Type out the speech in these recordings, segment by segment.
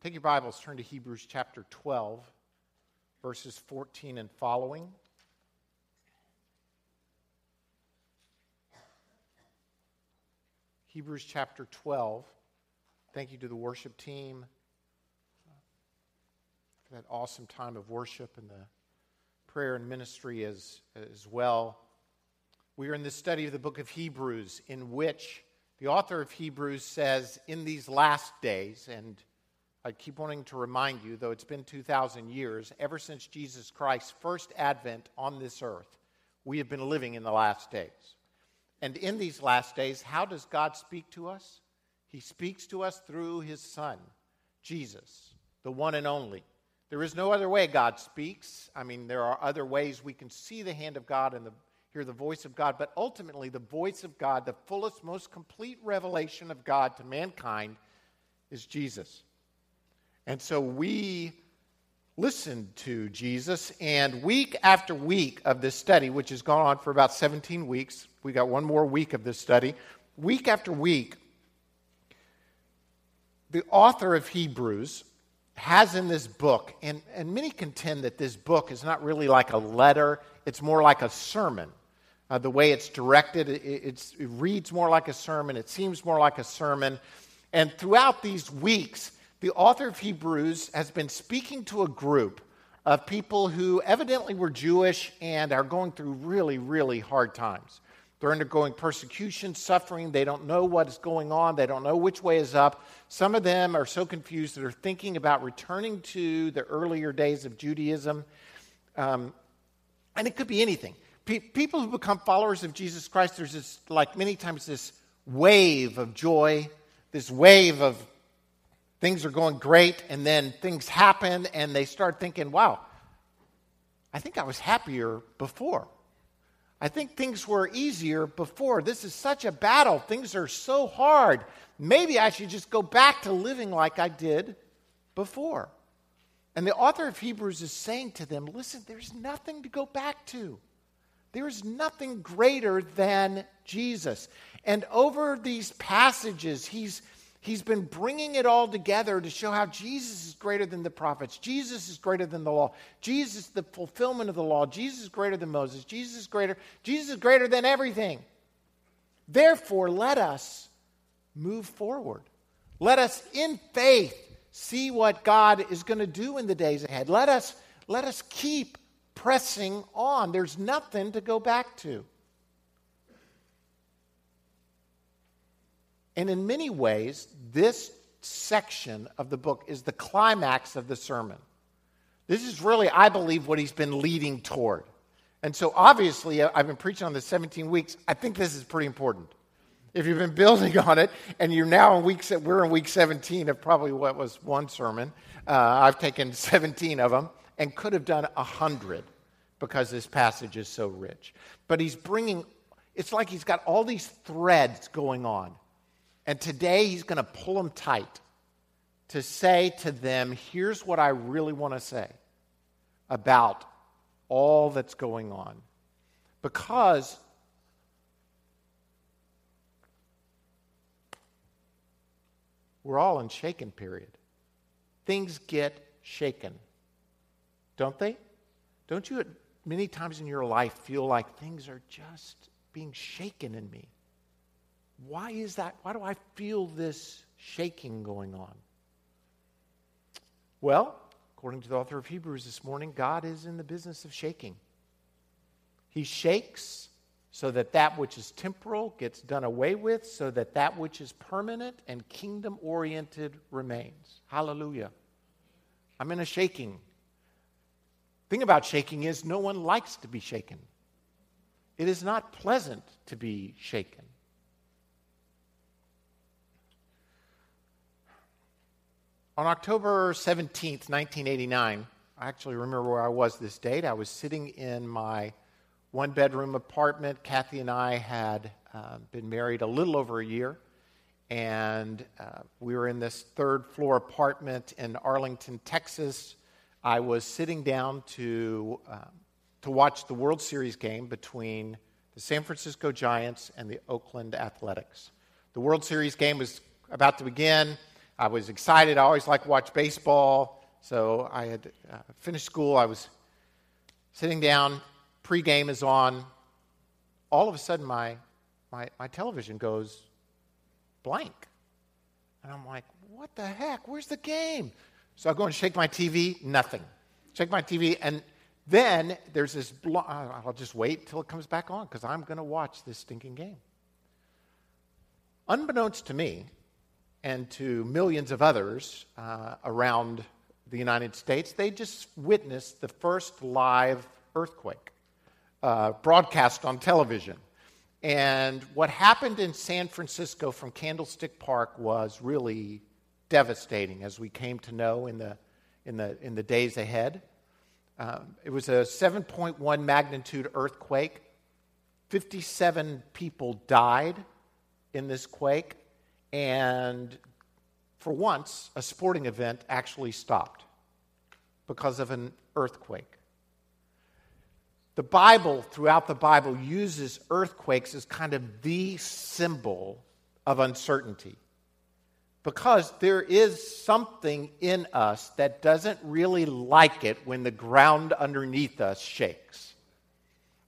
Take your Bibles, turn to Hebrews chapter 12, verses 14 and following. Hebrews chapter 12. Thank you to the worship team for that awesome time of worship and the prayer and ministry as, as well. We are in the study of the book of Hebrews, in which the author of Hebrews says, In these last days, and I keep wanting to remind you, though it's been 2,000 years, ever since Jesus Christ's first advent on this earth, we have been living in the last days. And in these last days, how does God speak to us? He speaks to us through his Son, Jesus, the one and only. There is no other way God speaks. I mean, there are other ways we can see the hand of God and the, hear the voice of God, but ultimately, the voice of God, the fullest, most complete revelation of God to mankind, is Jesus. And so we listened to Jesus, and week after week of this study, which has gone on for about 17 weeks, we got one more week of this study. Week after week, the author of Hebrews has in this book, and, and many contend that this book is not really like a letter, it's more like a sermon. Uh, the way it's directed, it, it reads more like a sermon, it seems more like a sermon. And throughout these weeks, the author of Hebrews has been speaking to a group of people who evidently were Jewish and are going through really, really hard times. They're undergoing persecution, suffering. They don't know what is going on. They don't know which way is up. Some of them are so confused that they're thinking about returning to the earlier days of Judaism. Um, and it could be anything. Pe- people who become followers of Jesus Christ, there's this, like many times, this wave of joy, this wave of things are going great, and then things happen, and they start thinking, wow, I think I was happier before. I think things were easier before. This is such a battle. Things are so hard. Maybe I should just go back to living like I did before. And the author of Hebrews is saying to them listen, there's nothing to go back to. There's nothing greater than Jesus. And over these passages, he's He's been bringing it all together to show how Jesus is greater than the prophets. Jesus is greater than the law. Jesus the fulfillment of the law. Jesus is greater than Moses. Jesus is greater. Jesus is greater than everything. Therefore, let us move forward. Let us, in faith, see what God is going to do in the days ahead. Let us, let us keep pressing on. There's nothing to go back to. And in many ways, this section of the book is the climax of the sermon. This is really, I believe, what he's been leading toward. And so, obviously, I've been preaching on this 17 weeks. I think this is pretty important. If you've been building on it and you're now in week, we're in week 17 of probably what was one sermon. Uh, I've taken 17 of them and could have done 100 because this passage is so rich. But he's bringing, it's like he's got all these threads going on. And today he's going to pull them tight to say to them, here's what I really want to say about all that's going on. Because we're all in shaken period. Things get shaken, don't they? Don't you many times in your life feel like things are just being shaken in me? Why is that? Why do I feel this shaking going on? Well, according to the author of Hebrews this morning, God is in the business of shaking. He shakes so that that which is temporal gets done away with, so that that which is permanent and kingdom oriented remains. Hallelujah. I'm in a shaking. Thing about shaking is no one likes to be shaken. It is not pleasant to be shaken. On October 17th, 1989, I actually remember where I was this date. I was sitting in my one bedroom apartment. Kathy and I had uh, been married a little over a year, and uh, we were in this third floor apartment in Arlington, Texas. I was sitting down to, uh, to watch the World Series game between the San Francisco Giants and the Oakland Athletics. The World Series game was about to begin. I was excited. I always like to watch baseball. So I had uh, finished school. I was sitting down. Pre-game is on. All of a sudden, my, my, my television goes blank. And I'm like, what the heck? Where's the game? So I go and shake my TV. Nothing. Shake my TV. And then there's this, bl- I'll just wait till it comes back on because I'm going to watch this stinking game. Unbeknownst to me, and to millions of others uh, around the United States, they just witnessed the first live earthquake uh, broadcast on television. And what happened in San Francisco from Candlestick Park was really devastating, as we came to know in the, in the, in the days ahead. Um, it was a 7.1 magnitude earthquake. 57 people died in this quake. And for once, a sporting event actually stopped because of an earthquake. The Bible, throughout the Bible, uses earthquakes as kind of the symbol of uncertainty. Because there is something in us that doesn't really like it when the ground underneath us shakes.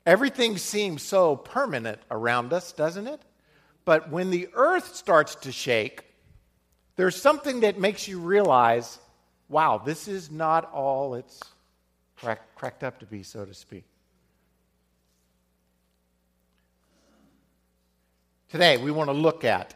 Everything seems so permanent around us, doesn't it? But when the earth starts to shake, there's something that makes you realize wow, this is not all it's crack, cracked up to be, so to speak. Today, we want to look at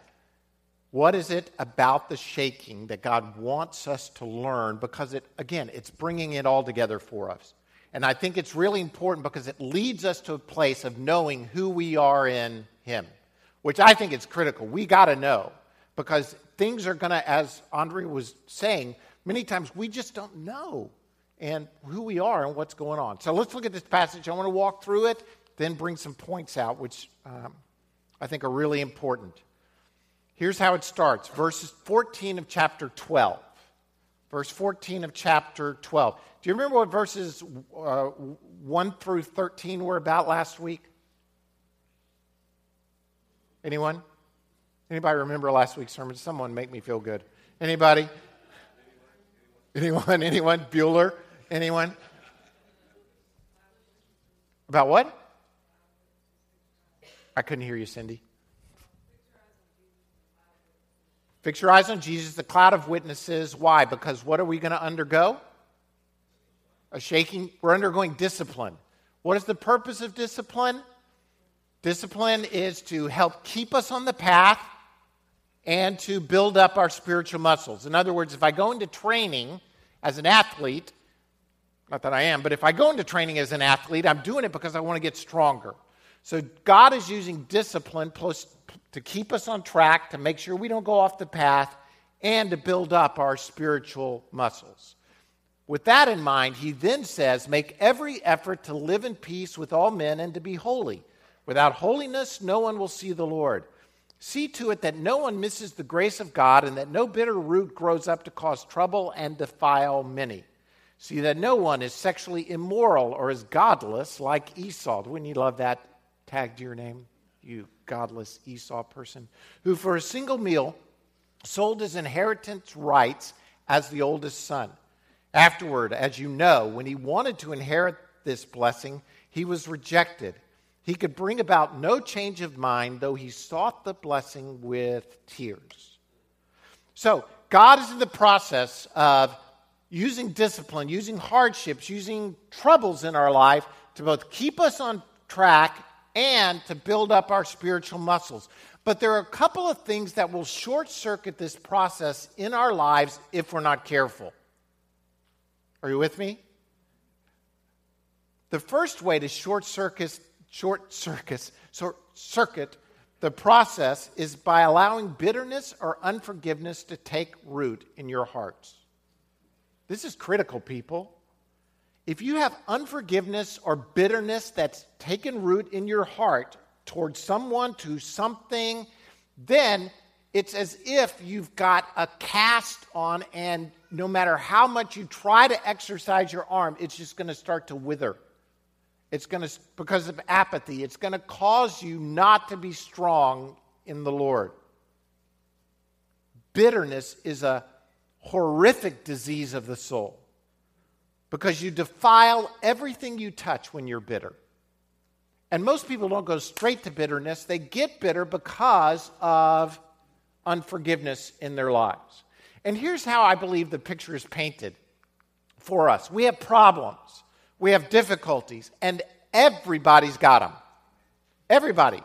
what is it about the shaking that God wants us to learn because it, again, it's bringing it all together for us. And I think it's really important because it leads us to a place of knowing who we are in Him which I think is critical. We got to know because things are going to, as Andre was saying, many times we just don't know and who we are and what's going on. So let's look at this passage. I want to walk through it, then bring some points out, which um, I think are really important. Here's how it starts verses 14 of chapter 12. Verse 14 of chapter 12. Do you remember what verses uh, 1 through 13 were about last week? Anyone? Anybody remember last week's sermon? Someone make me feel good. Anybody? Anyone? Anyone? Bueller? Anyone? About what? I couldn't hear you, Cindy. Fix your eyes on Jesus, the cloud of witnesses. Why? Because what are we going to undergo? A shaking. We're undergoing discipline. What is the purpose of discipline? Discipline is to help keep us on the path and to build up our spiritual muscles. In other words, if I go into training as an athlete, not that I am, but if I go into training as an athlete, I'm doing it because I want to get stronger. So God is using discipline plus to keep us on track, to make sure we don't go off the path, and to build up our spiritual muscles. With that in mind, he then says, Make every effort to live in peace with all men and to be holy. Without holiness, no one will see the Lord. See to it that no one misses the grace of God and that no bitter root grows up to cause trouble and defile many. See that no one is sexually immoral or is godless like Esau. Wouldn't you love that tag to your name? You godless Esau person, who for a single meal sold his inheritance rights as the oldest son. Afterward, as you know, when he wanted to inherit this blessing, he was rejected he could bring about no change of mind, though he sought the blessing with tears. So, God is in the process of using discipline, using hardships, using troubles in our life to both keep us on track and to build up our spiritual muscles. But there are a couple of things that will short circuit this process in our lives if we're not careful. Are you with me? The first way to short circuit short circuit, short circuit the process is by allowing bitterness or unforgiveness to take root in your hearts. This is critical, people. If you have unforgiveness or bitterness that's taken root in your heart towards someone, to something, then it's as if you've got a cast on, and no matter how much you try to exercise your arm, it's just going to start to wither. It's going to, because of apathy, it's going to cause you not to be strong in the Lord. bitterness is a horrific disease of the soul because you defile everything you touch when you're bitter. And most people don't go straight to bitterness, they get bitter because of unforgiveness in their lives. And here's how I believe the picture is painted for us we have problems, we have difficulties, and everybody's got them. Everybody.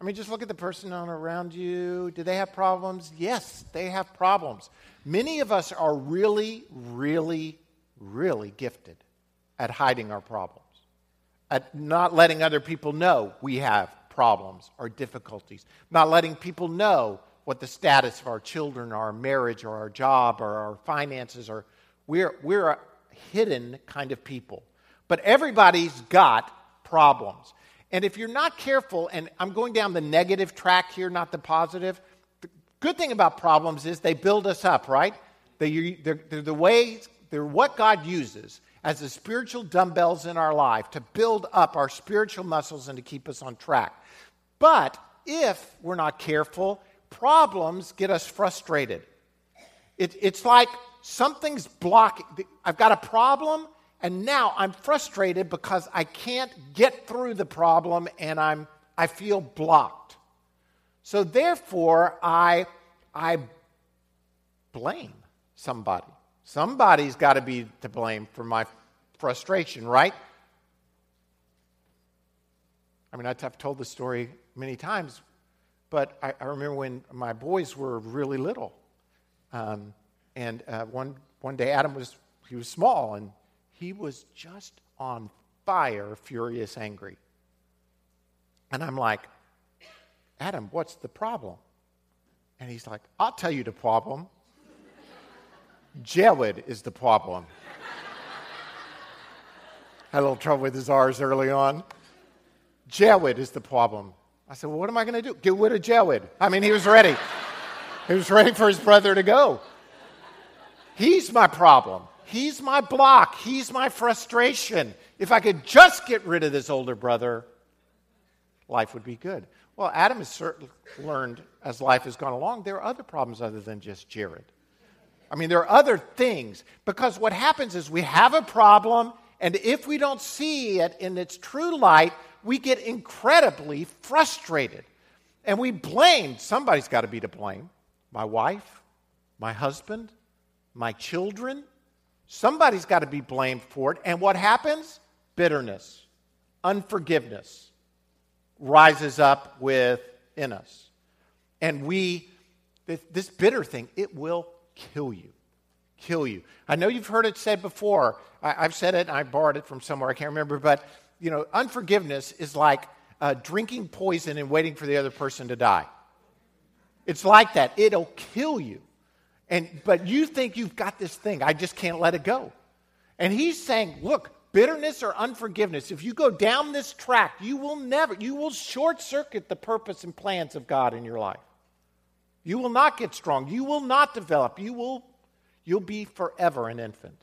I mean, just look at the person around you. Do they have problems? Yes, they have problems. Many of us are really, really, really gifted at hiding our problems, at not letting other people know we have problems or difficulties, not letting people know what the status of our children, our marriage, or our job, or our finances are. We're, we're a hidden kind of people. But everybody's got problems. And if you're not careful, and I'm going down the negative track here, not the positive, the good thing about problems is they build us up, right? They, they're, they're the ways, they're what God uses as the spiritual dumbbells in our life to build up our spiritual muscles and to keep us on track. But if we're not careful, problems get us frustrated. It, it's like something's blocking. I've got a problem and now I'm frustrated because I can't get through the problem and I'm, I feel blocked. So therefore, I, I blame somebody. Somebody's got to be to blame for my frustration, right? I mean, I've told the story many times, but I, I remember when my boys were really little. Um, and uh, one, one day, Adam was, he was small, and he was just on fire, furious, angry. And I'm like, Adam, what's the problem? And he's like, I'll tell you the problem. Jared is the problem. Had a little trouble with his R's early on. Jared is the problem. I said, Well, what am I going to do? Get rid of Jared. I mean, he was ready. he was ready for his brother to go. He's my problem. He's my block. He's my frustration. If I could just get rid of this older brother, life would be good. Well, Adam has certainly learned as life has gone along, there are other problems other than just Jared. I mean, there are other things. Because what happens is we have a problem, and if we don't see it in its true light, we get incredibly frustrated. And we blame, somebody's got to be to blame. My wife, my husband, my children, Somebody's got to be blamed for it. And what happens? Bitterness, unforgiveness rises up within us. And we, this bitter thing, it will kill you. Kill you. I know you've heard it said before. I, have said it I borrowed it from somewhere, I can't remember, but you know, unforgiveness is like uh, drinking poison and waiting for the other person to die. It's like that. It'll kill you. And, but you think you've got this thing, I just can't let it go. And he's saying, look, bitterness or unforgiveness, if you go down this track, you will never, you will short circuit the purpose and plans of God in your life. You will not get strong. You will not develop. You will, you'll be forever an infant.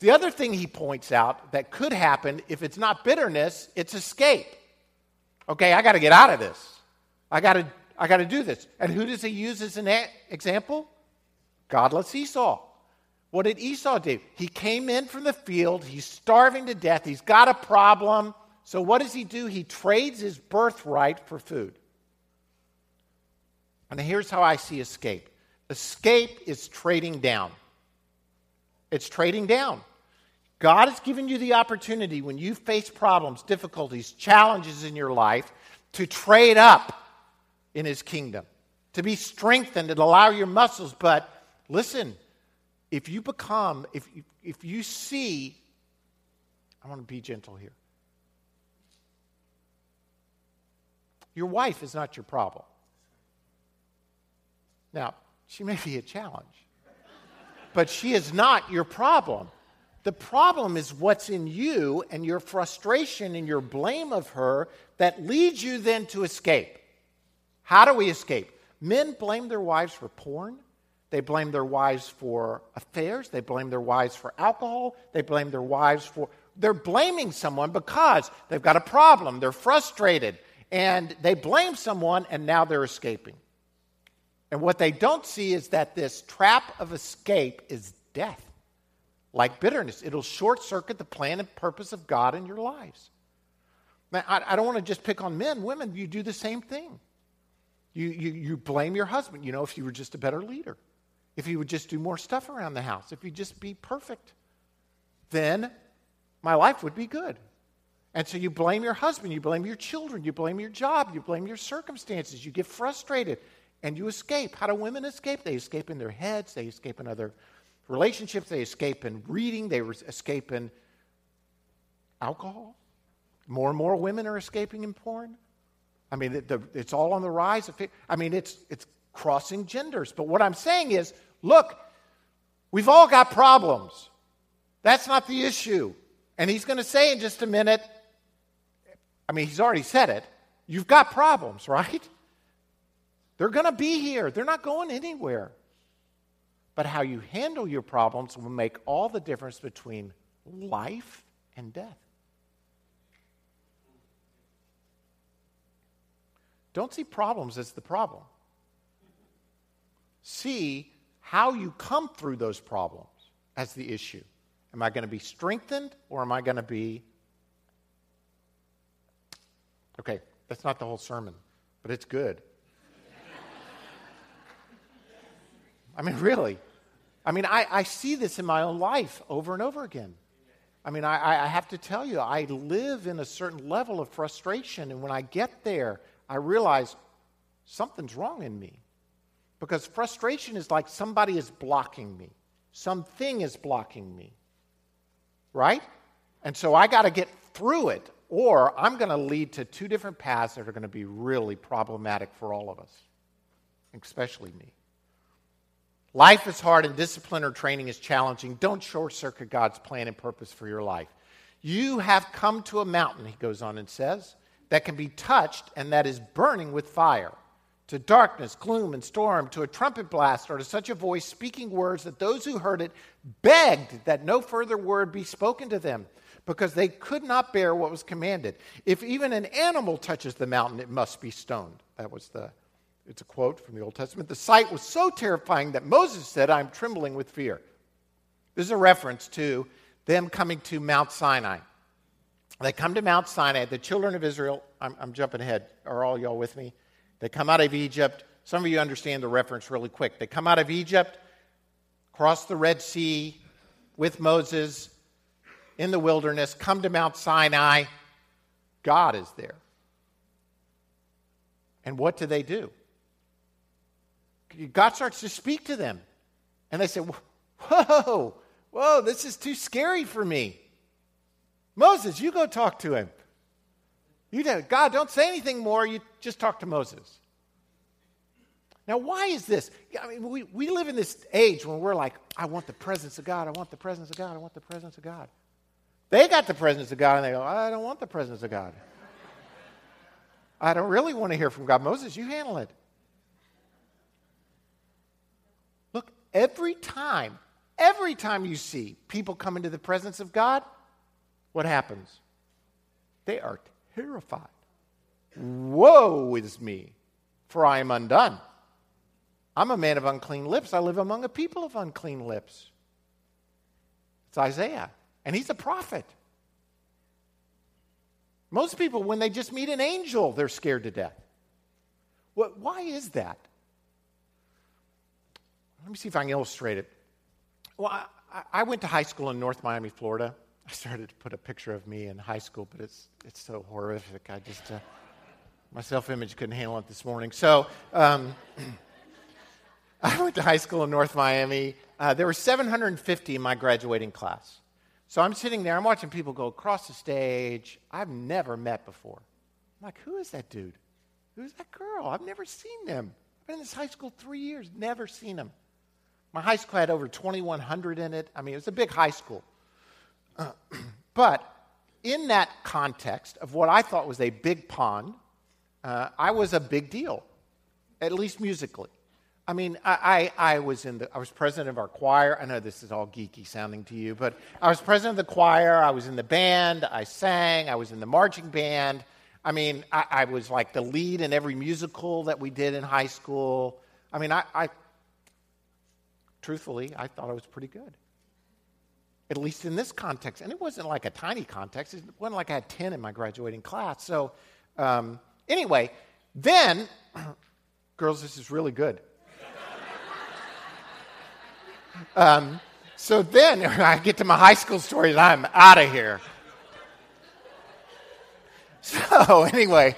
The other thing he points out that could happen if it's not bitterness, it's escape. Okay, I got to get out of this. I got to I got to do this. And who does he use as an example? Godless Esau. What did Esau do? He came in from the field. He's starving to death. He's got a problem. So what does he do? He trades his birthright for food. And here's how I see escape escape is trading down. It's trading down. God has given you the opportunity when you face problems, difficulties, challenges in your life to trade up in his kingdom, to be strengthened and allow your muscles. But listen, if you become, if, if you see, I want to be gentle here. Your wife is not your problem. Now, she may be a challenge, but she is not your problem. The problem is what's in you and your frustration and your blame of her that leads you then to escape. How do we escape? Men blame their wives for porn. They blame their wives for affairs. They blame their wives for alcohol. They blame their wives for. They're blaming someone because they've got a problem. They're frustrated. And they blame someone, and now they're escaping. And what they don't see is that this trap of escape is death. Like bitterness, it'll short circuit the plan and purpose of God in your lives. Now, I, I don't want to just pick on men. Women, you do the same thing. You, you, you blame your husband. You know, if you were just a better leader, if you would just do more stuff around the house, if you'd just be perfect, then my life would be good. And so you blame your husband, you blame your children, you blame your job, you blame your circumstances, you get frustrated, and you escape. How do women escape? They escape in their heads, they escape in other relationships, they escape in reading, they escape in alcohol. More and more women are escaping in porn. I mean, the, the, it's all on the rise. Of, I mean, it's, it's crossing genders. But what I'm saying is look, we've all got problems. That's not the issue. And he's going to say in just a minute, I mean, he's already said it. You've got problems, right? They're going to be here, they're not going anywhere. But how you handle your problems will make all the difference between life and death. Don't see problems as the problem. See how you come through those problems as the issue. Am I going to be strengthened or am I going to be. Okay, that's not the whole sermon, but it's good. I mean, really. I mean, I, I see this in my own life over and over again. I mean, I, I have to tell you, I live in a certain level of frustration, and when I get there, I realize something's wrong in me. Because frustration is like somebody is blocking me, something is blocking me. Right? And so I got to get through it, or I'm going to lead to two different paths that are going to be really problematic for all of us, especially me. Life is hard and discipline or training is challenging. Don't short circuit God's plan and purpose for your life. You have come to a mountain, he goes on and says that can be touched and that is burning with fire, to darkness, gloom, and storm, to a trumpet blast, or to such a voice speaking words that those who heard it begged that no further word be spoken to them, because they could not bear what was commanded. If even an animal touches the mountain, it must be stoned. That was the, it's a quote from the Old Testament. The sight was so terrifying that Moses said, I'm trembling with fear. This is a reference to them coming to Mount Sinai. They come to Mount Sinai. The children of Israel, I'm, I'm jumping ahead. Are all y'all with me? They come out of Egypt. Some of you understand the reference really quick. They come out of Egypt, cross the Red Sea with Moses in the wilderness, come to Mount Sinai. God is there. And what do they do? God starts to speak to them. And they say, Whoa, whoa, this is too scary for me. Moses, you go talk to him. You do, God, don't say anything more. You just talk to Moses. Now, why is this? I mean, we, we live in this age when we're like, I want the presence of God. I want the presence of God. I want the presence of God. They got the presence of God and they go, I don't want the presence of God. I don't really want to hear from God. Moses, you handle it. Look, every time, every time you see people come into the presence of God, what happens? They are terrified. Woe is me, for I am undone. I'm a man of unclean lips. I live among a people of unclean lips. It's Isaiah, and he's a prophet. Most people, when they just meet an angel, they're scared to death. Why is that? Let me see if I can illustrate it. Well, I, I went to high school in North Miami, Florida. I started to put a picture of me in high school, but it's, it's so horrific. I just, uh, my self image couldn't handle it this morning. So um, I went to high school in North Miami. Uh, there were 750 in my graduating class. So I'm sitting there, I'm watching people go across the stage I've never met before. I'm like, who is that dude? Who's that girl? I've never seen them. I've been in this high school three years, never seen them. My high school had over 2,100 in it. I mean, it was a big high school. but in that context of what I thought was a big pond, uh, I was a big deal, at least musically. I mean, I, I, I, was in the, I was president of our choir. I know this is all geeky sounding to you, but I was president of the choir. I was in the band. I sang. I was in the marching band. I mean, I, I was like the lead in every musical that we did in high school. I mean, I, I truthfully, I thought I was pretty good. At least in this context. And it wasn't like a tiny context. It wasn't like I had 10 in my graduating class. So, um, anyway, then, girls, this is really good. Um, so then I get to my high school stories, I'm out of here. So anyway,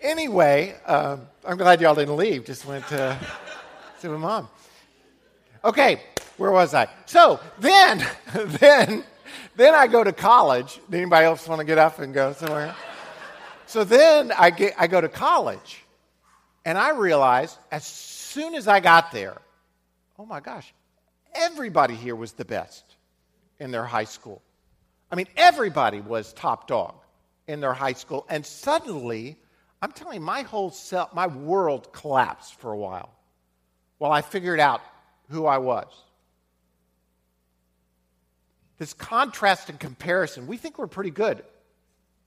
anyway, um, I'm glad y'all didn't leave. Just went to see my mom. Okay, where was I? So then, then, then I go to college. Anybody else want to get up and go somewhere? So then I get, I go to college, and I realize as soon as I got there, oh my gosh, everybody here was the best in their high school. I mean, everybody was top dog in their high school. And suddenly, I'm telling you, my whole self, my world collapsed for a while while I figured out who I was. This contrast and comparison, we think we're pretty good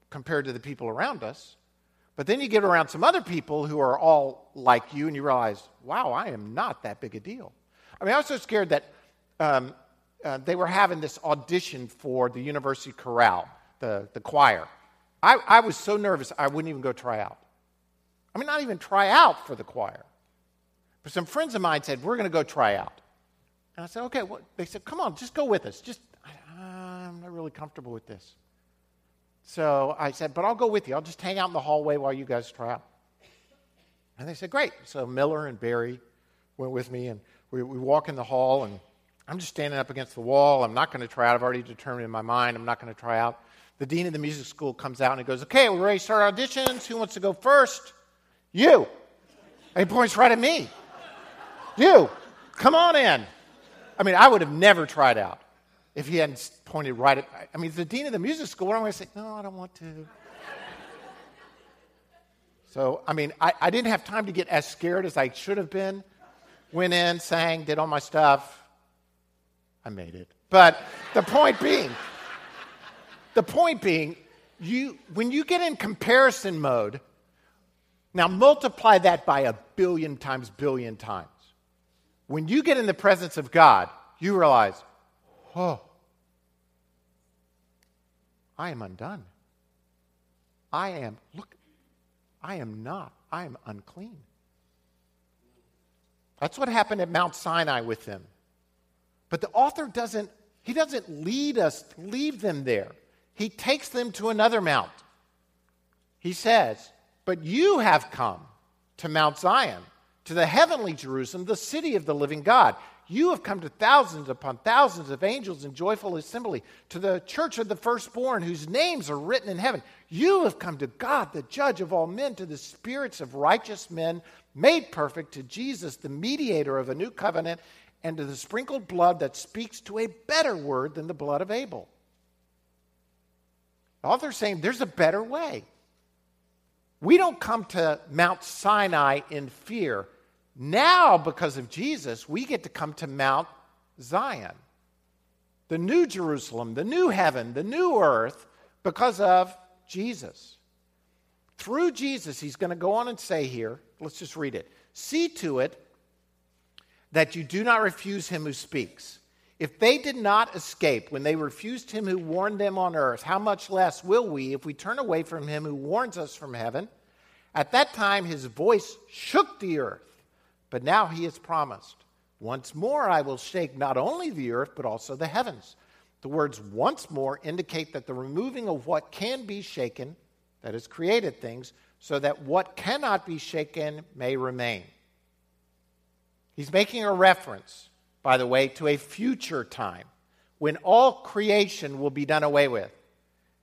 compared to the people around us. But then you get around some other people who are all like you, and you realize, wow, I am not that big a deal. I mean, I was so scared that um, uh, they were having this audition for the university chorale, the, the choir. I, I was so nervous, I wouldn't even go try out. I mean, not even try out for the choir. But some friends of mine said, We're going to go try out. And I said, Okay. Well, they said, Come on, just go with us. Just, I'm not really comfortable with this. So I said, But I'll go with you. I'll just hang out in the hallway while you guys try out. And they said, Great. So Miller and Barry went with me, and we, we walk in the hall, and I'm just standing up against the wall. I'm not going to try out. I've already determined in my mind I'm not going to try out. The dean of the music school comes out and he goes, Okay, we're ready to start auditions. Who wants to go first? You. And he points right at me. You. Come on in. I mean, I would have never tried out if he hadn't pointed right at I mean, the dean of the music school, what am I going to say? No, I don't want to. So, I mean, I, I didn't have time to get as scared as I should have been. Went in, sang, did all my stuff I made it. But the point being, the point being, you, when you get in comparison mode, now multiply that by a billion times billion times. When you get in the presence of God, you realize, oh, I am undone. I am, look, I am not. I am unclean. That's what happened at Mount Sinai with them. But the author doesn't, he doesn't lead us, leave them there. He takes them to another mount. He says, But you have come to Mount Zion, to the heavenly Jerusalem, the city of the living God. You have come to thousands upon thousands of angels in joyful assembly, to the church of the firstborn, whose names are written in heaven. You have come to God, the judge of all men, to the spirits of righteous men made perfect, to Jesus, the mediator of a new covenant, and to the sprinkled blood that speaks to a better word than the blood of Abel. The author's saying there's a better way. We don't come to Mount Sinai in fear. Now, because of Jesus, we get to come to Mount Zion, the new Jerusalem, the new heaven, the new earth, because of Jesus. Through Jesus, he's going to go on and say here, let's just read it. See to it that you do not refuse him who speaks. If they did not escape when they refused him who warned them on earth, how much less will we if we turn away from him who warns us from heaven? At that time, his voice shook the earth, but now he has promised, Once more I will shake not only the earth, but also the heavens. The words once more indicate that the removing of what can be shaken, that is, created things, so that what cannot be shaken may remain. He's making a reference, by the way, to a future time when all creation will be done away with.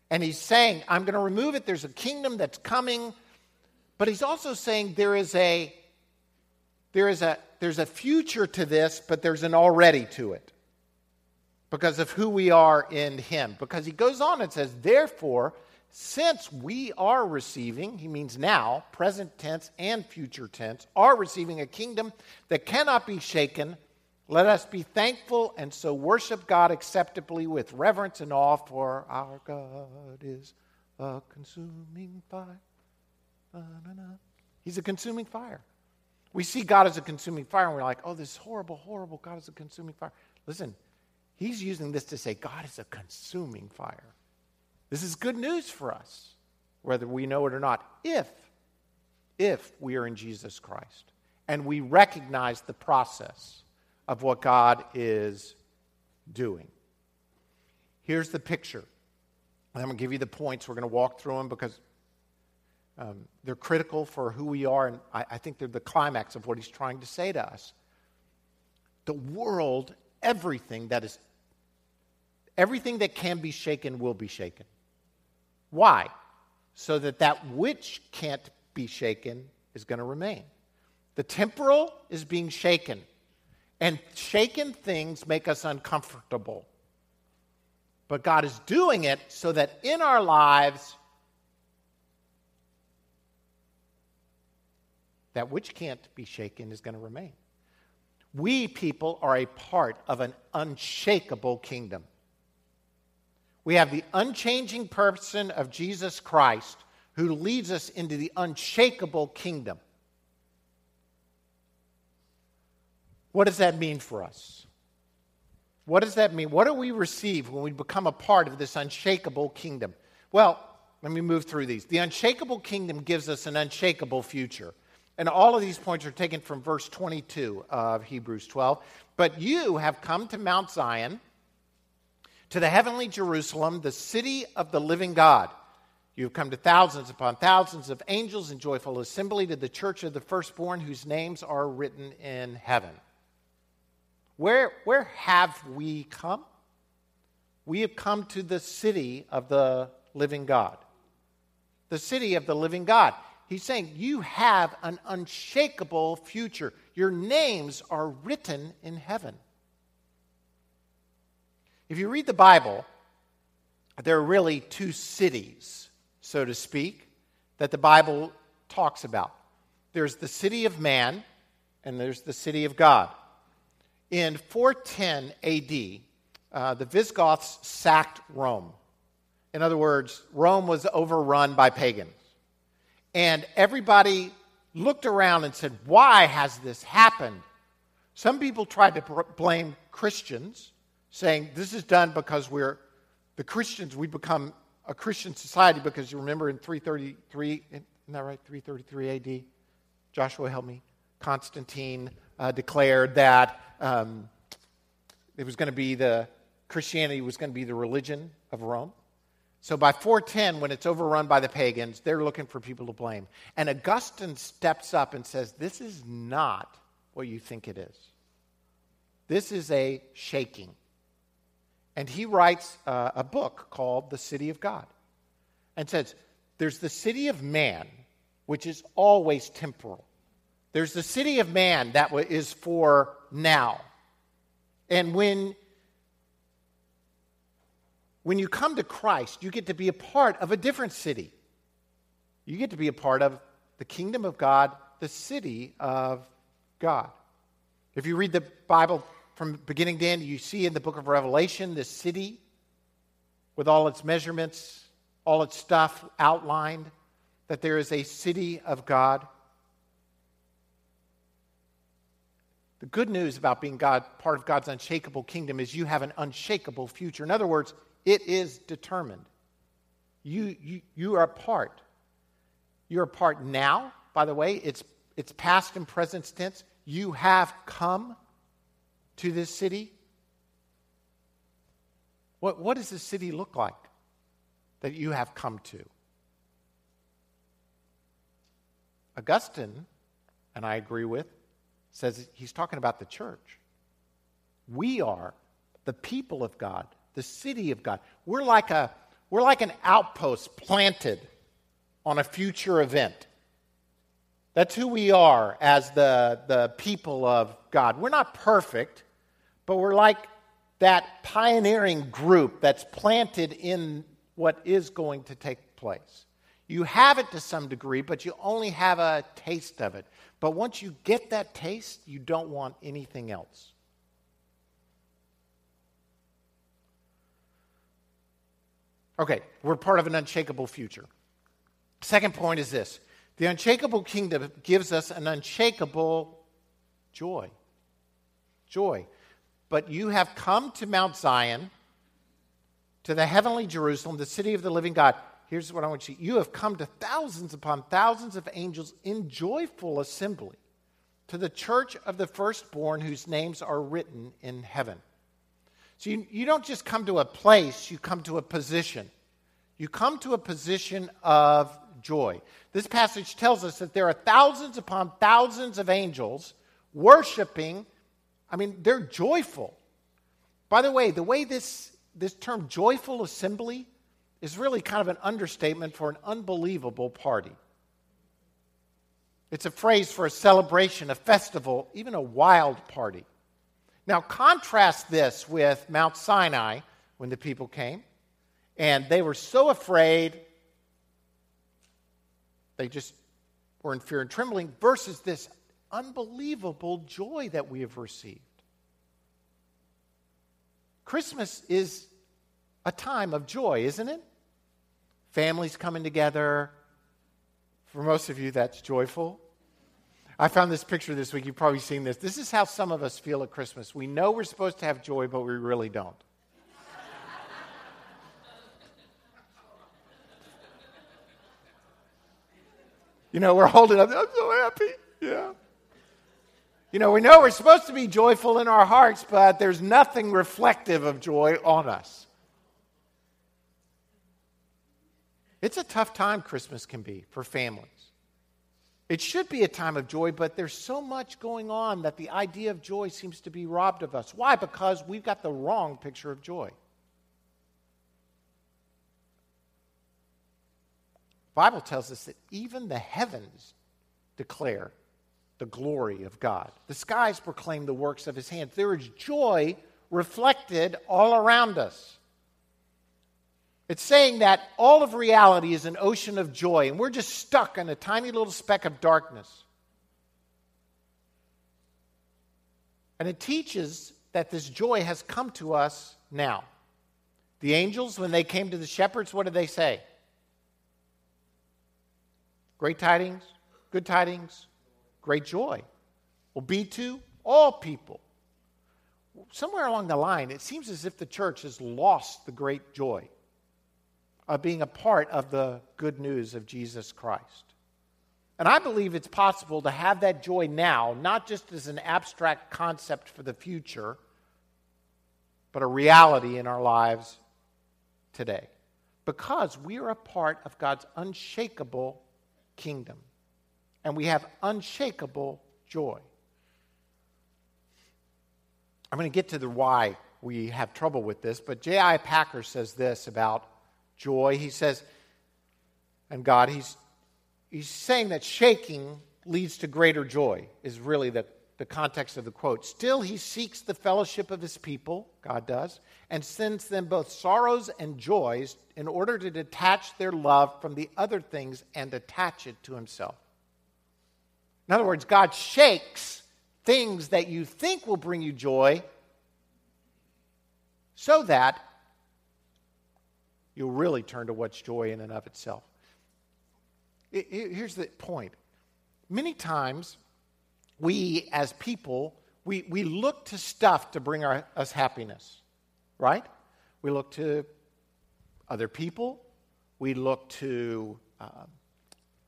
And he's saying, I'm going to remove it. There's a kingdom that's coming. But he's also saying there is a there is a there's a future to this, but there's an already to it. Because of who we are in him. Because he goes on and says, therefore, since we are receiving, he means now, present tense and future tense, are receiving a kingdom that cannot be shaken, let us be thankful and so worship God acceptably with reverence and awe, for our God is a consuming fire. He's a consuming fire. We see God as a consuming fire and we're like, oh, this horrible, horrible God is a consuming fire. Listen, he's using this to say God is a consuming fire. This is good news for us, whether we know it or not, if, if we are in Jesus Christ and we recognize the process of what God is doing. Here's the picture. I'm going to give you the points. We're going to walk through them because um, they're critical for who we are, and I, I think they're the climax of what he's trying to say to us. The world, everything that is, everything that can be shaken will be shaken. Why? So that that which can't be shaken is going to remain. The temporal is being shaken, and shaken things make us uncomfortable. But God is doing it so that in our lives, that which can't be shaken is going to remain. We people are a part of an unshakable kingdom. We have the unchanging person of Jesus Christ who leads us into the unshakable kingdom. What does that mean for us? What does that mean? What do we receive when we become a part of this unshakable kingdom? Well, let me move through these. The unshakable kingdom gives us an unshakable future. And all of these points are taken from verse 22 of Hebrews 12. But you have come to Mount Zion, to the heavenly Jerusalem, the city of the living God. You have come to thousands upon thousands of angels in joyful assembly to the church of the firstborn whose names are written in heaven. Where, where have we come? We have come to the city of the living God. The city of the living God. He's saying you have an unshakable future. Your names are written in heaven. If you read the Bible, there are really two cities, so to speak, that the Bible talks about. There's the city of man, and there's the city of God. In 410 AD, uh, the Visigoths sacked Rome. In other words, Rome was overrun by pagans. And everybody looked around and said, Why has this happened? Some people tried to blame Christians, saying this is done because we're the Christians, we become a Christian society because you remember in 333, isn't that right? 333 AD? Joshua, help me. Constantine uh, declared that um, it was going to be the Christianity was going to be the religion of Rome. So by 410, when it's overrun by the pagans, they're looking for people to blame. And Augustine steps up and says, This is not what you think it is. This is a shaking. And he writes uh, a book called The City of God and says, There's the city of man, which is always temporal. There's the city of man that is for now. And when when you come to Christ, you get to be a part of a different city. You get to be a part of the kingdom of God, the city of God. If you read the Bible from beginning to end, you see in the book of Revelation this city with all its measurements, all its stuff outlined, that there is a city of God. The good news about being God, part of God's unshakable kingdom is you have an unshakable future. In other words, it is determined. You, you, you are part. You're a part now, by the way. It's, it's past and present tense. You have come to this city. What, what does this city look like that you have come to? Augustine, and I agree with, says he's talking about the church. We are the people of God the city of God. We're like, a, we're like an outpost planted on a future event. That's who we are as the, the people of God. We're not perfect, but we're like that pioneering group that's planted in what is going to take place. You have it to some degree, but you only have a taste of it. But once you get that taste, you don't want anything else. Okay, we're part of an unshakable future. Second point is this The unshakable kingdom gives us an unshakable joy. Joy. But you have come to Mount Zion, to the heavenly Jerusalem, the city of the living God. Here's what I want you You have come to thousands upon thousands of angels in joyful assembly, to the church of the firstborn whose names are written in heaven. So you, you don't just come to a place, you come to a position. You come to a position of joy. This passage tells us that there are thousands upon thousands of angels worshiping. I mean, they're joyful. By the way, the way this, this term joyful assembly is really kind of an understatement for an unbelievable party. It's a phrase for a celebration, a festival, even a wild party. Now, contrast this with Mount Sinai when the people came, and they were so afraid they just were in fear and trembling, versus this unbelievable joy that we have received. Christmas is a time of joy, isn't it? Families coming together. For most of you, that's joyful. I found this picture this week. You've probably seen this. This is how some of us feel at Christmas. We know we're supposed to have joy, but we really don't. You know, we're holding up, I'm so happy. Yeah. You know, we know we're supposed to be joyful in our hearts, but there's nothing reflective of joy on us. It's a tough time, Christmas can be for families. It should be a time of joy, but there's so much going on that the idea of joy seems to be robbed of us. Why? Because we've got the wrong picture of joy. Bible tells us that even the heavens declare the glory of God. The skies proclaim the works of his hands. There is joy reflected all around us. It's saying that all of reality is an ocean of joy, and we're just stuck in a tiny little speck of darkness. And it teaches that this joy has come to us now. The angels, when they came to the shepherds, what did they say? Great tidings, good tidings, great joy will be to all people. Somewhere along the line, it seems as if the church has lost the great joy of being a part of the good news of Jesus Christ. And I believe it's possible to have that joy now, not just as an abstract concept for the future, but a reality in our lives today. Because we are a part of God's unshakable kingdom. And we have unshakable joy. I'm going to get to the why we have trouble with this, but J.I. Packer says this about joy. He says, and God, he's, he's saying that shaking leads to greater joy, is really the, the context of the quote. Still, he seeks the fellowship of his people, God does, and sends them both sorrows and joys in order to detach their love from the other things and attach it to himself. In other words, God shakes things that you think will bring you joy so that you'll really turn to what's joy in and of itself. Here's the point. Many times, we as people, we, we look to stuff to bring our, us happiness, right? We look to other people. We look to uh,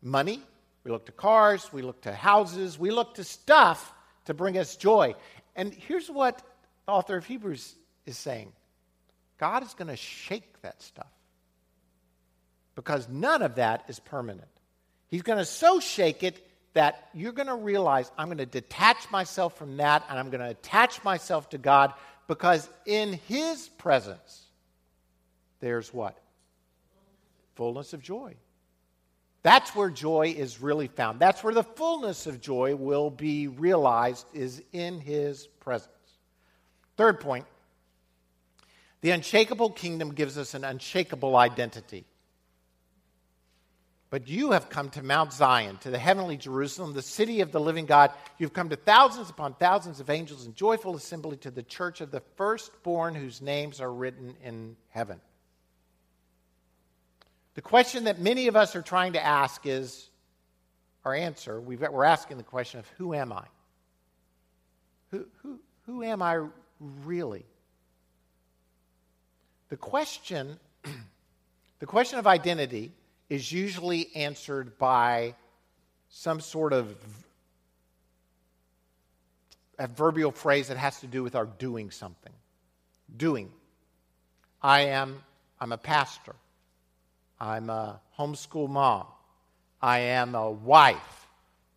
money. We look to cars. We look to houses. We look to stuff to bring us joy. And here's what the author of Hebrews is saying God is going to shake that stuff because none of that is permanent. He's going to so shake it that you're going to realize I'm going to detach myself from that and I'm going to attach myself to God because in His presence, there's what? Fullness of joy. That's where joy is really found. That's where the fullness of joy will be realized, is in his presence. Third point the unshakable kingdom gives us an unshakable identity. But you have come to Mount Zion, to the heavenly Jerusalem, the city of the living God. You've come to thousands upon thousands of angels in joyful assembly to the church of the firstborn whose names are written in heaven. The question that many of us are trying to ask is our answer, we are asking the question of who am I? Who, who, who am I really? The question, the question of identity is usually answered by some sort of adverbial phrase that has to do with our doing something. Doing. I am I'm a pastor. I'm a homeschool mom. I am a wife.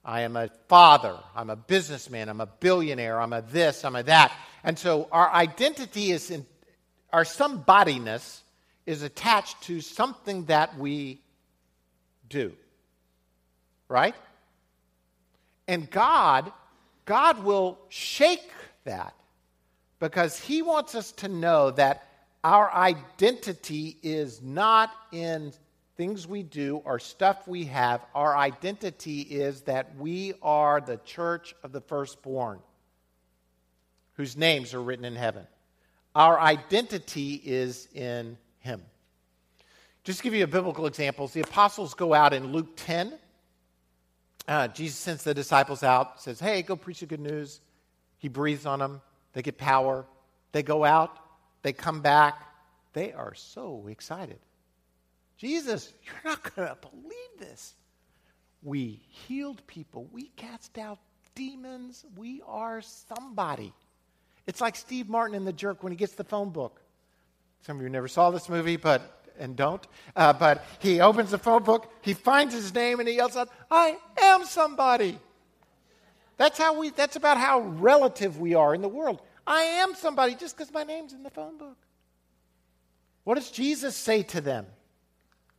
I am a father. I'm a businessman. I'm a billionaire. I'm a this. I'm a that. And so our identity is in, our somebodyness is attached to something that we do. Right? And God, God will shake that because He wants us to know that our identity is not in things we do or stuff we have. Our identity is that we are the church of the firstborn whose names are written in heaven. Our identity is in Him. Just to give you a biblical example, the apostles go out in Luke 10. Uh, Jesus sends the disciples out, says, Hey, go preach the good news. He breathes on them. They get power. They go out. They come back. They are so excited. Jesus, you're not going to believe this. We healed people, we cast out demons, we are somebody. It's like Steve Martin in The Jerk when he gets the phone book. Some of you never saw this movie, but and don't. Uh, but he opens the phone book, he finds his name, and he yells out, "I am somebody." That's how we. That's about how relative we are in the world. I am somebody just because my name's in the phone book. What does Jesus say to them?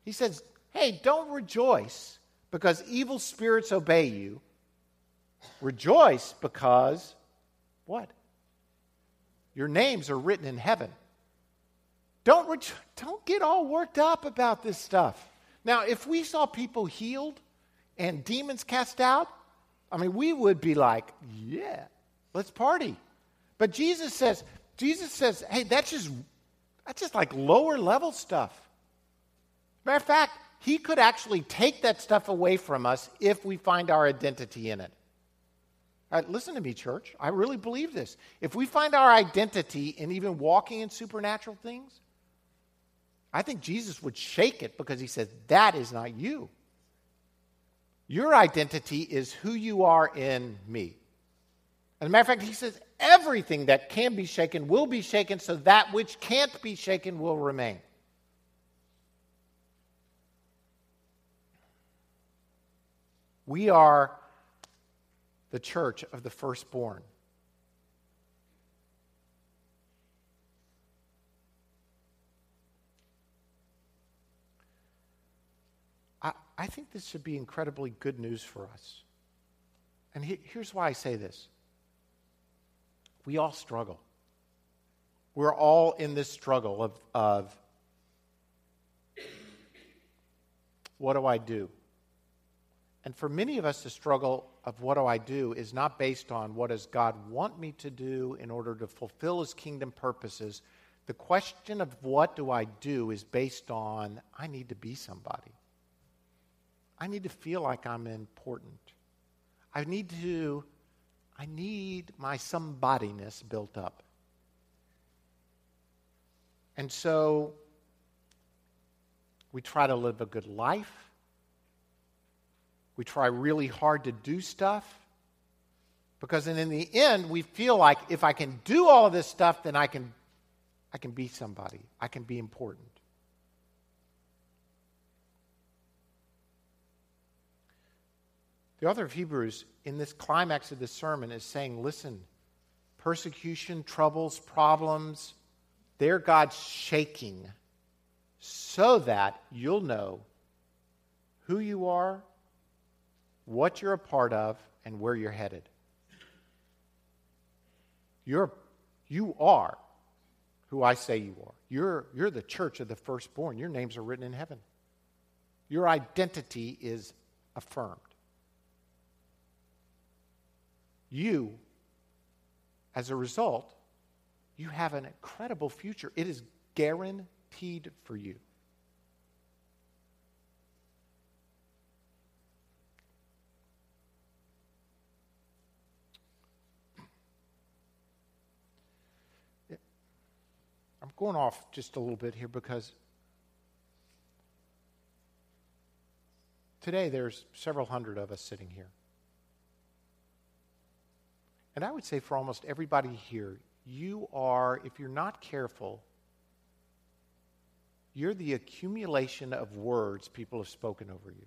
He says, Hey, don't rejoice because evil spirits obey you. Rejoice because what? Your names are written in heaven. Don't, re- don't get all worked up about this stuff. Now, if we saw people healed and demons cast out, I mean, we would be like, yeah, let's party. But Jesus says, Jesus says, hey, that's just that's just like lower level stuff. Matter of fact, he could actually take that stuff away from us if we find our identity in it. Listen to me, church. I really believe this. If we find our identity in even walking in supernatural things, I think Jesus would shake it because he says, That is not you. Your identity is who you are in me. As a matter of fact, he says, everything that can be shaken will be shaken, so that which can't be shaken will remain. We are the church of the firstborn. I, think this should be incredibly good news for us. And he, here's why I say this we all struggle. We're all in this struggle of, of what do I do? And for many of us, the struggle of what do I do is not based on what does God want me to do in order to fulfill his kingdom purposes. The question of what do I do is based on I need to be somebody. I need to feel like I'm important. I need to I need my somebodyness built up. And so we try to live a good life. We try really hard to do stuff. Because in the end, we feel like if I can do all of this stuff, then I can, I can be somebody. I can be important. The author of Hebrews, in this climax of this sermon, is saying, listen, persecution, troubles, problems, they're God's shaking so that you'll know who you are, what you're a part of, and where you're headed. You're, you are who I say you are. You're, you're the church of the firstborn. Your names are written in heaven. Your identity is affirmed you, as a result, you have an incredible future. It is guaranteed for you. I'm going off just a little bit here because today there's several hundred of us sitting here. And I would say for almost everybody here, you are, if you're not careful, you're the accumulation of words people have spoken over you.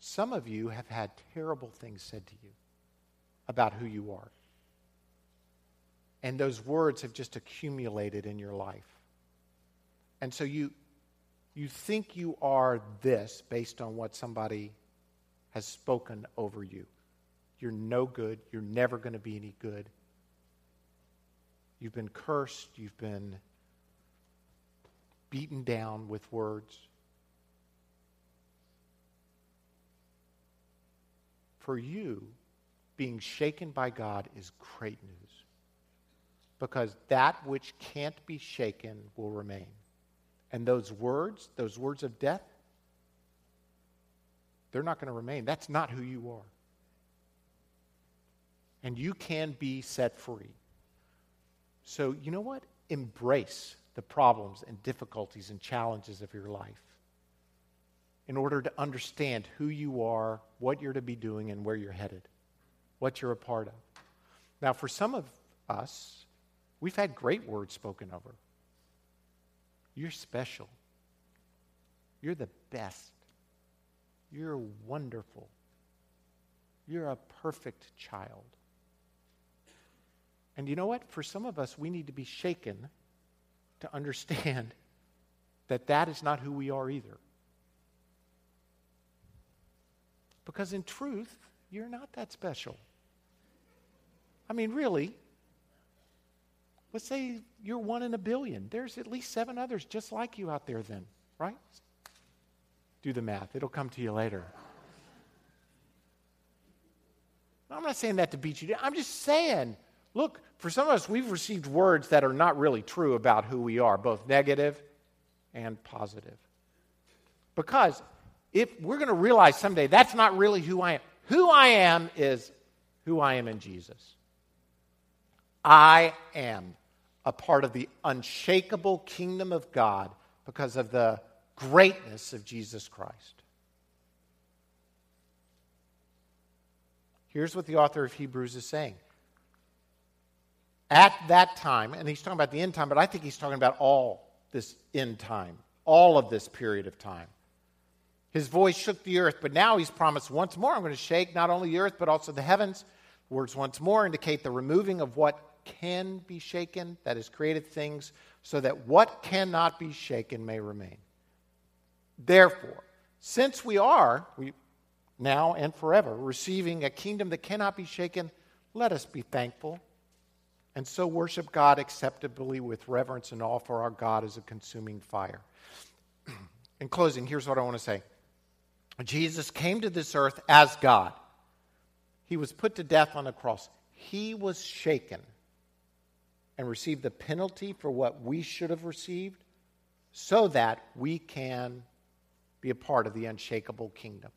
Some of you have had terrible things said to you about who you are. And those words have just accumulated in your life. And so you, you think you are this based on what somebody has spoken over you. You're no good. You're never going to be any good. You've been cursed. You've been beaten down with words. For you, being shaken by God is great news. Because that which can't be shaken will remain. And those words, those words of death, they're not going to remain. That's not who you are. And you can be set free. So, you know what? Embrace the problems and difficulties and challenges of your life in order to understand who you are, what you're to be doing, and where you're headed, what you're a part of. Now, for some of us, we've had great words spoken over. You're special. You're the best. You're wonderful. You're a perfect child. And you know what? For some of us, we need to be shaken to understand that that is not who we are either. Because in truth, you're not that special. I mean, really, let's say you're one in a billion. There's at least seven others just like you out there, then, right? Do the math, it'll come to you later. I'm not saying that to beat you down. I'm just saying, look, for some of us, we've received words that are not really true about who we are, both negative and positive. Because if we're going to realize someday that's not really who I am, who I am is who I am in Jesus. I am a part of the unshakable kingdom of God because of the greatness of Jesus Christ. Here's what the author of Hebrews is saying. At that time, and he's talking about the end time, but I think he's talking about all this end time, all of this period of time. His voice shook the earth, but now he's promised once more I'm going to shake not only the earth, but also the heavens. Words once more indicate the removing of what can be shaken, that is, created things, so that what cannot be shaken may remain. Therefore, since we are, we, now and forever, receiving a kingdom that cannot be shaken, let us be thankful and so worship God acceptably with reverence and awe, for our God is a consuming fire. In closing, here's what I want to say Jesus came to this earth as God. He was put to death on a cross. He was shaken and received the penalty for what we should have received so that we can be a part of the unshakable kingdom.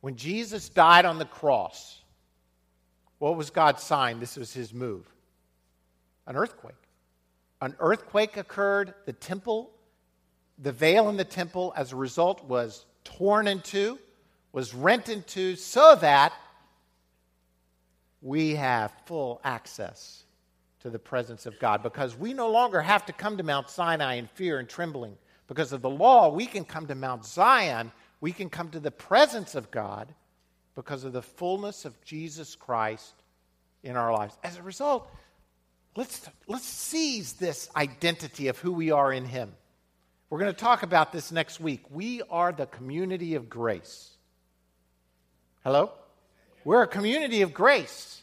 When Jesus died on the cross, what was God's sign? This was his move an earthquake. An earthquake occurred. The temple, the veil in the temple, as a result, was torn in two, was rent in two, so that we have full access to the presence of God because we no longer have to come to Mount Sinai in fear and trembling because of the law, we can come to Mount Zion. We can come to the presence of God because of the fullness of Jesus Christ in our lives. As a result, let's, let's seize this identity of who we are in Him. We're going to talk about this next week. We are the community of grace. Hello? We're a community of grace.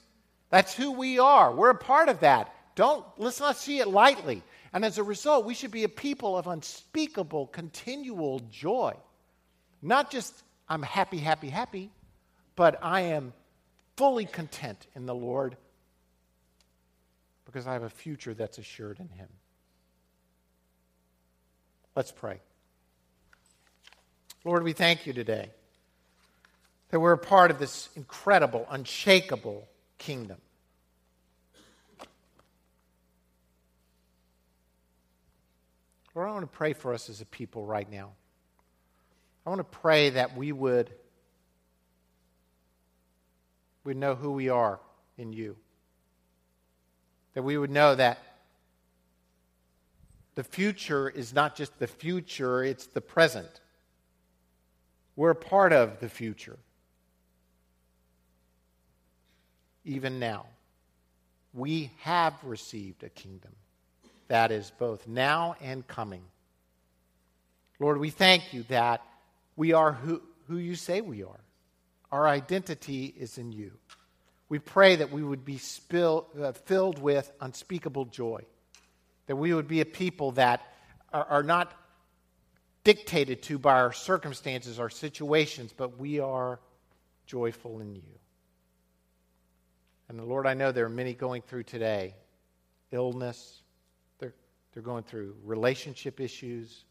That's who we are. We're a part of that. Don't let's not see it lightly. And as a result, we should be a people of unspeakable, continual joy. Not just, I'm happy, happy, happy, but I am fully content in the Lord because I have a future that's assured in Him. Let's pray. Lord, we thank you today that we're a part of this incredible, unshakable kingdom. I want to pray for us as a people right now. I want to pray that we would we know who we are in you. That we would know that the future is not just the future, it's the present. We're part of the future. Even now, we have received a kingdom that is both now and coming. Lord, we thank you that we are who, who you say we are. Our identity is in you. We pray that we would be spill, uh, filled with unspeakable joy, that we would be a people that are, are not dictated to by our circumstances, our situations, but we are joyful in you. And the Lord, I know there are many going through today illness, they're, going through relationship issues,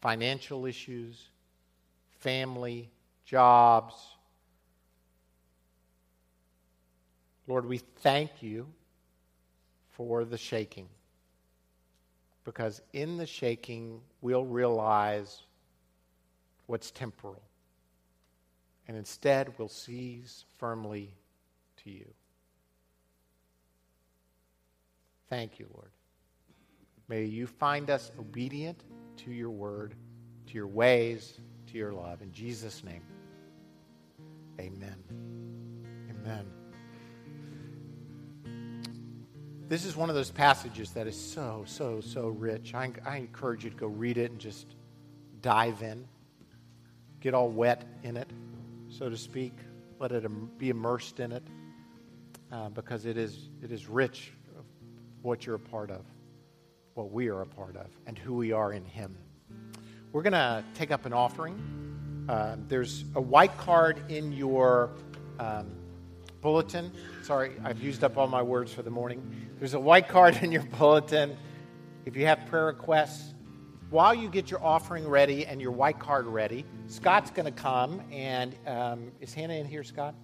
financial issues, family, jobs. Lord, we thank you for the shaking. Because in the shaking, we'll realize what's temporal. And instead, we'll seize firmly to you. Thank you, Lord. May you find us obedient to your word, to your ways, to your love. In Jesus' name, amen. Amen. This is one of those passages that is so, so, so rich. I, I encourage you to go read it and just dive in, get all wet in it, so to speak. Let it be immersed in it uh, because it is, it is rich of what you're a part of, what we are a part of, and who we are in Him. We're going to take up an offering. Uh, there's a white card in your um, bulletin. Sorry, I've used up all my words for the morning. There's a white card in your bulletin. If you have prayer requests, while you get your offering ready and your white card ready, Scott's going to come and um, is Hannah in here, Scott?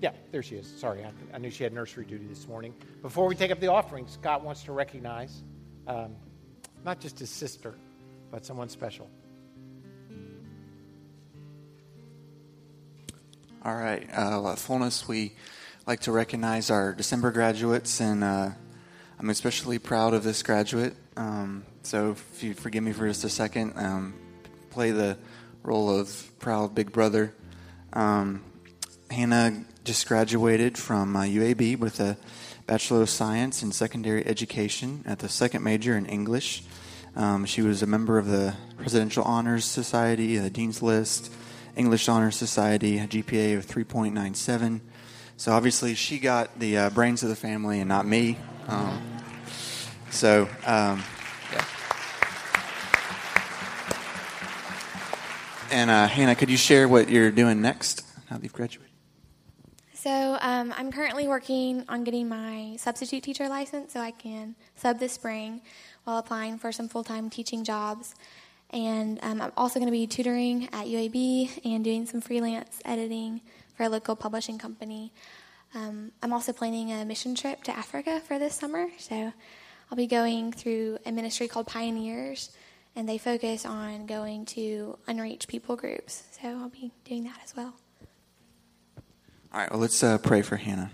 Yeah, there she is. Sorry, I, I, knew she had nursery duty this morning. Before we take up the offering, Scott wants to recognize um, not just his sister, but someone special. All right. Uh, at Fullness, we like to recognize our December graduates, and uh, I'm especially proud of this graduate. Um, so, if you forgive me for just a second, um, play the role of proud big brother. Um, Hannah just graduated from uh, UAB with a Bachelor of Science in Secondary Education at the second major in English. Um, she was a member of the Presidential Honors Society, the Dean's List, English Honors Society, a GPA of 3.97. So obviously she got the uh, brains of the family and not me. Um, so, um, yeah. And uh, Hannah, could you share what you're doing next now that you've graduated? So um, I'm currently working on getting my substitute teacher license so I can sub this spring while applying for some full-time teaching jobs. And um, I'm also going to be tutoring at UAB and doing some freelance editing for a local publishing company. Um, I'm also planning a mission trip to Africa for this summer, so I'll be going through a ministry called Pioneers, and they focus on going to unreached people groups. So I'll be doing that as well. All right, well, let's uh, pray for Hannah.